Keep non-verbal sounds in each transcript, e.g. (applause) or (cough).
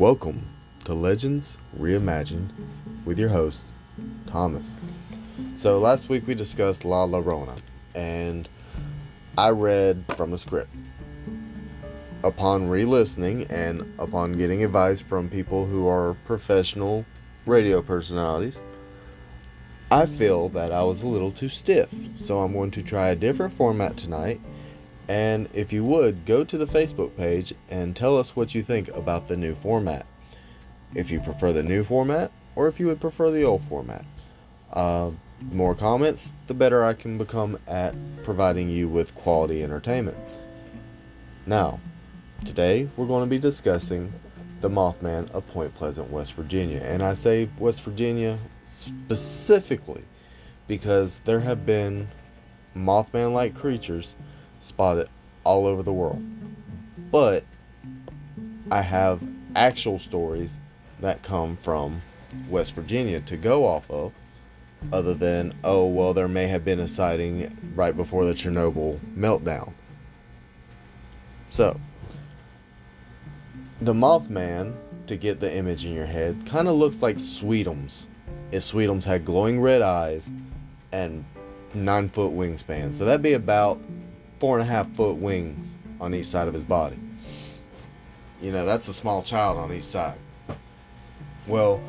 Welcome to Legends Reimagined with your host, Thomas. So, last week we discussed La Llorona, and I read from a script. Upon re listening and upon getting advice from people who are professional radio personalities, I feel that I was a little too stiff, so I'm going to try a different format tonight and if you would, go to the Facebook page and tell us what you think about the new format. If you prefer the new format, or if you would prefer the old format. Uh, the more comments, the better I can become at providing you with quality entertainment. Now, today we're going to be discussing the Mothman of Point Pleasant, West Virginia. And I say West Virginia specifically because there have been Mothman like creatures spotted all over the world. But I have actual stories that come from West Virginia to go off of, other than, oh, well, there may have been a sighting right before the Chernobyl meltdown. So, the Mothman, to get the image in your head, kind of looks like Sweetums. If Sweetums had glowing red eyes and nine foot wingspan. So that'd be about four and a half foot wings on each side of his body. You know, that's a small child on each side. Well,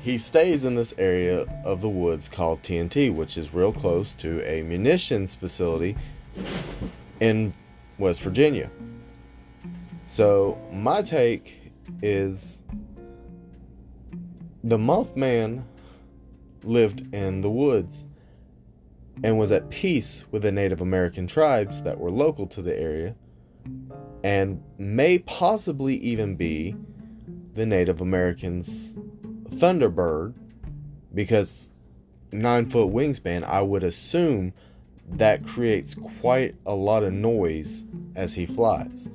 he stays in this area of the woods called TNT, which is real close to a munitions facility in West Virginia. So, my take is the Mothman lived in the woods and was at peace with the Native American tribes that were local to the area, and may possibly even be the Native Americans' Thunderbird, because nine foot wingspan, I would assume that creates quite a lot of noise as he flies.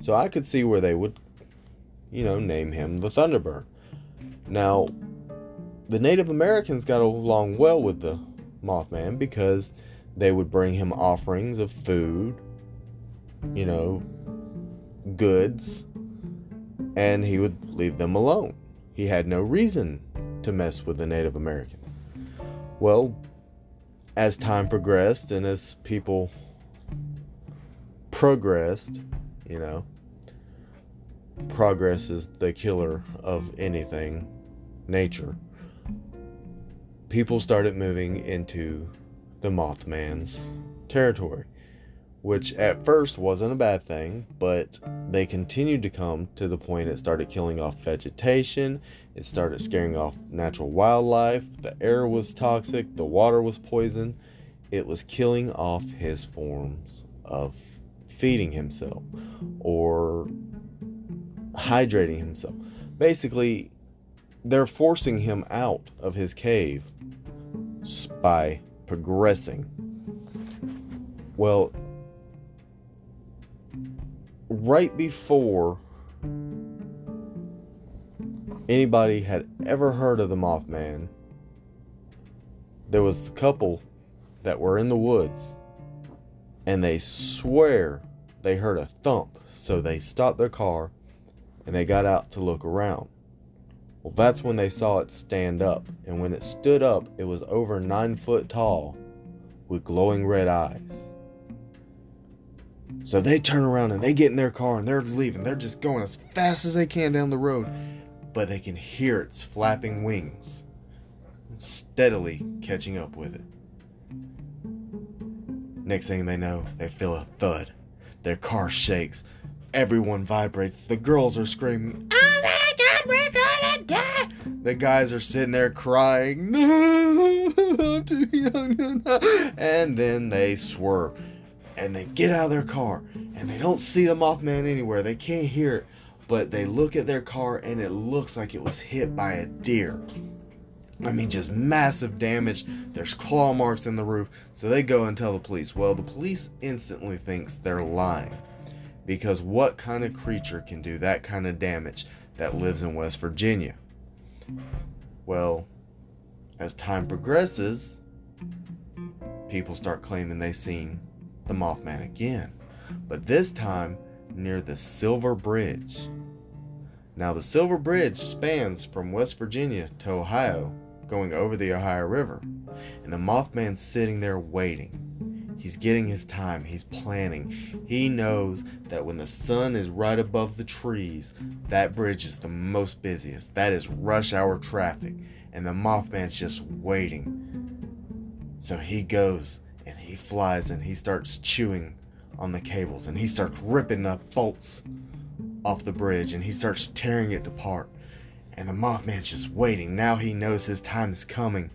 So I could see where they would, you know, name him the Thunderbird. Now, the Native Americans got along well with the Mothman because they would bring him offerings of food, you know, goods, and he would leave them alone. He had no reason to mess with the Native Americans. Well, as time progressed and as people progressed, you know, progress is the killer of anything nature people started moving into the Mothman's territory, which at first wasn't a bad thing, but they continued to come to the point it started killing off vegetation, it started scaring off natural wildlife, the air was toxic, the water was poison, it was killing off his forms of feeding himself or hydrating himself. Basically, they're forcing him out of his cave by progressing. Well, right before anybody had ever heard of the Mothman, there was a couple that were in the woods and they swear they heard a thump. So they stopped their car and they got out to look around. Well, that's when they saw it stand up, and when it stood up, it was over nine foot tall with glowing red eyes. So they turn around and they get in their car and they're leaving. They're just going as fast as they can down the road, but they can hear its flapping wings steadily catching up with it. Next thing they know, they feel a thud. Their car shakes. Everyone vibrates. The girls are screaming, The guys are sitting there crying, No, I'm too young. And then they swerve and they get out of their car and they don't see the Mothman anywhere. They can't hear it, but they look at their car and it looks like it was hit by a deer. I mean, just massive damage. There's claw marks in the roof. So they go and tell the police. Well, the police instantly thinks they're lying because what kind of creature can do that kind of damage that lives in West Virginia? Well, as time progresses, people start claiming they've seen the Mothman again, but this time near the Silver Bridge. Now, the Silver Bridge spans from West Virginia to Ohio, going over the Ohio River. And the Mothman's sitting there waiting. He's getting his time. He's planning. He knows that when the sun is right above the trees, that bridge is the most busiest. That is rush hour traffic. And the Mothman's just waiting. So he goes and he flies and he starts chewing on the cables and he starts ripping the bolts off the bridge and he starts tearing it apart. And the Mothman's just waiting. Now he knows his time is coming.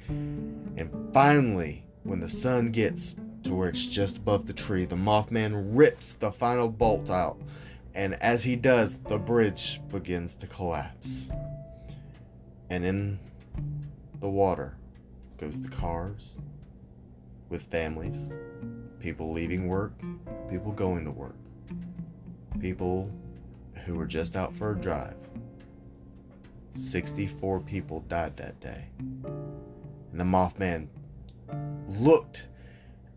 And finally, when the sun gets to where it's just above the tree. The Mothman rips the final bolt out, and as he does, the bridge begins to collapse. And in the water goes the cars with families, people leaving work, people going to work, people who were just out for a drive. 64 people died that day. And the Mothman looked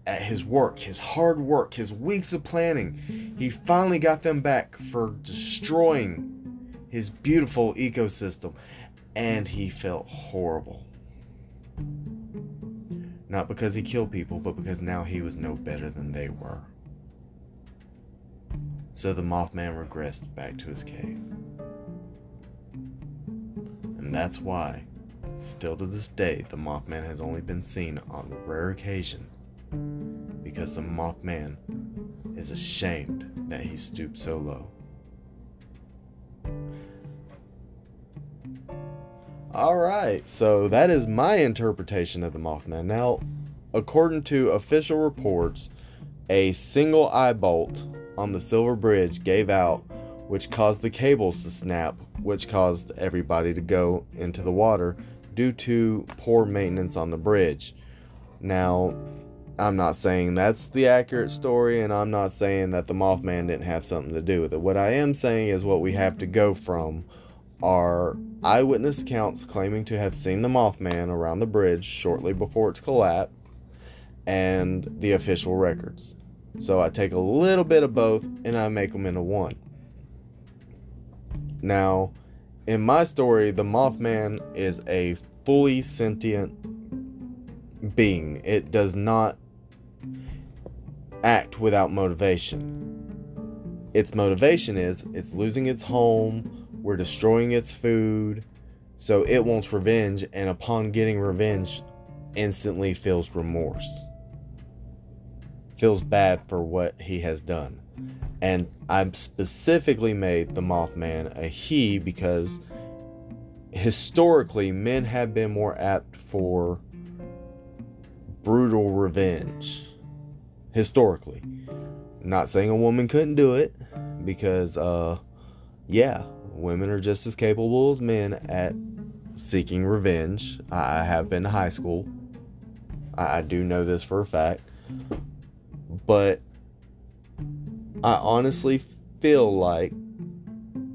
at his work, his hard work, his weeks of planning. He finally got them back for destroying his beautiful ecosystem, and he felt horrible. Not because he killed people, but because now he was no better than they were. So the Mothman regressed back to his cave. And that's why, still to this day, the Mothman has only been seen on rare occasion because the Mothman is ashamed that he stooped so low. Alright, so that is my interpretation of the Mothman. Now, according to official reports, a single eye bolt on the Silver Bridge gave out, which caused the cables to snap, which caused everybody to go into the water due to poor maintenance on the bridge. Now, I'm not saying that's the accurate story, and I'm not saying that the Mothman didn't have something to do with it. What I am saying is what we have to go from are eyewitness accounts claiming to have seen the Mothman around the bridge shortly before its collapse, and the official records. So I take a little bit of both and I make them into one. Now, in my story, the Mothman is a fully sentient being. It does not act without motivation. Its motivation is it's losing its home, we're destroying its food, so it wants revenge, and upon getting revenge, instantly feels remorse. Feels bad for what he has done. And I've specifically made the Mothman a he because historically men have been more apt for brutal revenge historically. Not saying a woman couldn't do it because uh yeah, women are just as capable as men at seeking revenge. I have been to high school. I, do know this for a fact. But I honestly feel like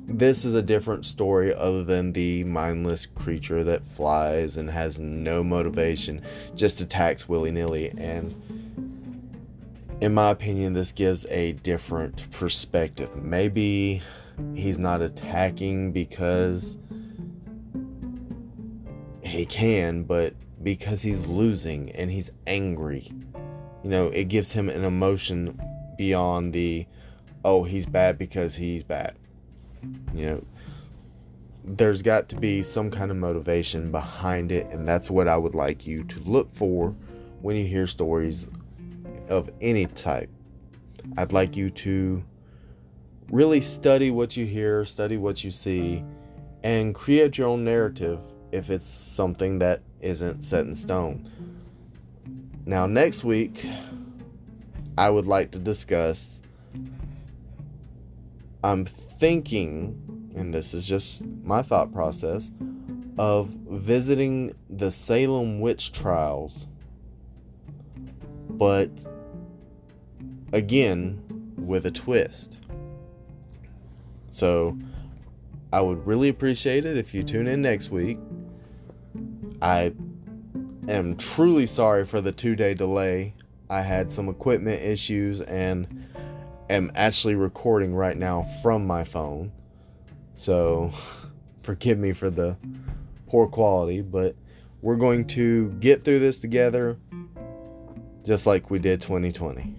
this is a different story other than the mindless creature that flies and has no motivation, just attacks willy nilly. And in my opinion, this gives a different perspective. Maybe he's not attacking because he can, but because he's losing and he's angry. You know, it gives him an emotion beyond the, oh, he's bad because he's bad. You know, there's got to be some kind of motivation behind it, and that's what I would like you to look for when you hear stories of any type. I'd like you to really study what you hear, study what you see, and create your own narrative if it's something that isn't set in stone. Now, next week, I would like to discuss. I'm thinking, and this is just my thought process, of visiting the Salem witch trials, but again with a twist. So I would really appreciate it if you tune in next week. I am truly sorry for the two day delay. I had some equipment issues and am actually recording right now from my phone. So (laughs) forgive me for the poor quality, but we're going to get through this together just like we did 2020.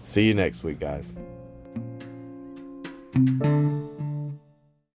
See you next week, guys.